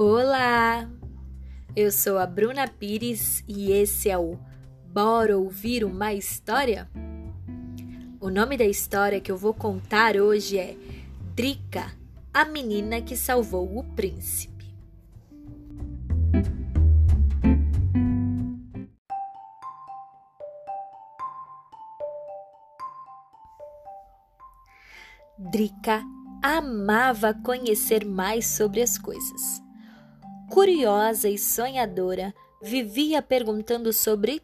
Olá! Eu sou a Bruna Pires e esse é o Bora Ouvir uma História? O nome da história que eu vou contar hoje é Drica, a menina que salvou o príncipe. Drica amava conhecer mais sobre as coisas. Curiosa e sonhadora, vivia perguntando sobre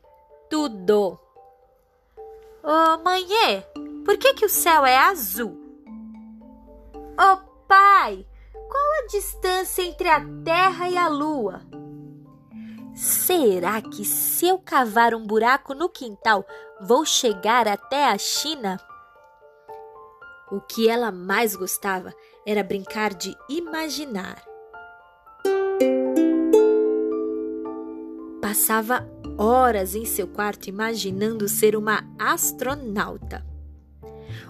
tudo. Ô, oh, mãe, por que, que o céu é azul? Ô, oh, pai, qual a distância entre a Terra e a Lua? Será que se eu cavar um buraco no quintal, vou chegar até a China? O que ela mais gostava era brincar de imaginar. Passava horas em seu quarto imaginando ser uma astronauta.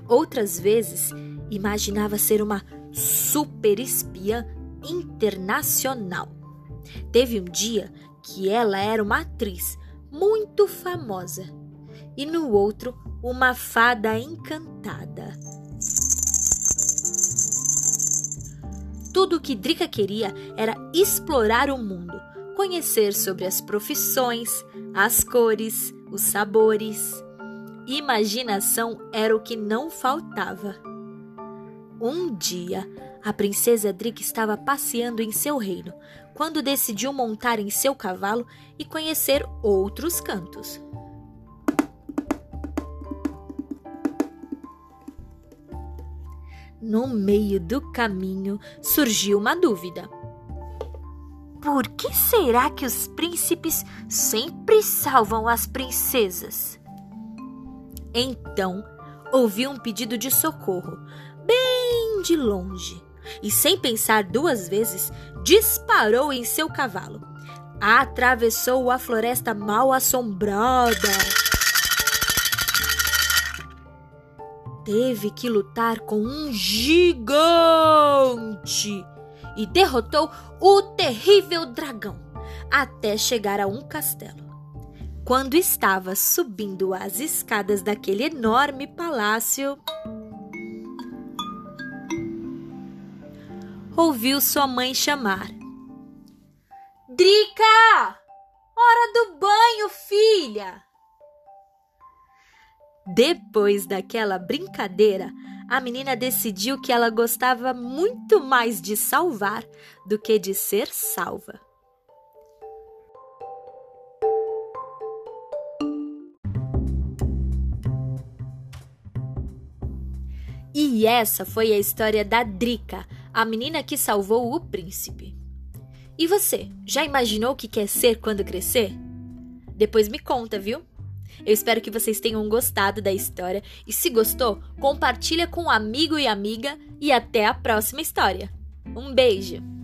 Outras vezes, imaginava ser uma super espiã internacional. Teve um dia que ela era uma atriz muito famosa e no outro, uma fada encantada. Tudo o que Drica queria era explorar o mundo, conhecer sobre as profissões, as cores, os sabores. Imaginação era o que não faltava. Um dia, a princesa Drica estava passeando em seu reino, quando decidiu montar em seu cavalo e conhecer outros cantos. No meio do caminho surgiu uma dúvida. Por que será que os príncipes sempre salvam as princesas? Então ouviu um pedido de socorro, bem de longe, e sem pensar duas vezes, disparou em seu cavalo. Atravessou a floresta mal assombrada teve que lutar com um gigante e derrotou o terrível dragão até chegar a um castelo. Quando estava subindo as escadas daquele enorme palácio, ouviu sua mãe chamar: Drica! Hora do banho, filha! Depois daquela brincadeira, a menina decidiu que ela gostava muito mais de salvar do que de ser salva. E essa foi a história da Drica, a menina que salvou o príncipe. E você, já imaginou o que quer ser quando crescer? Depois me conta, viu? Eu espero que vocês tenham gostado da história e se gostou, compartilha com um amigo e amiga e até a próxima história. Um beijo.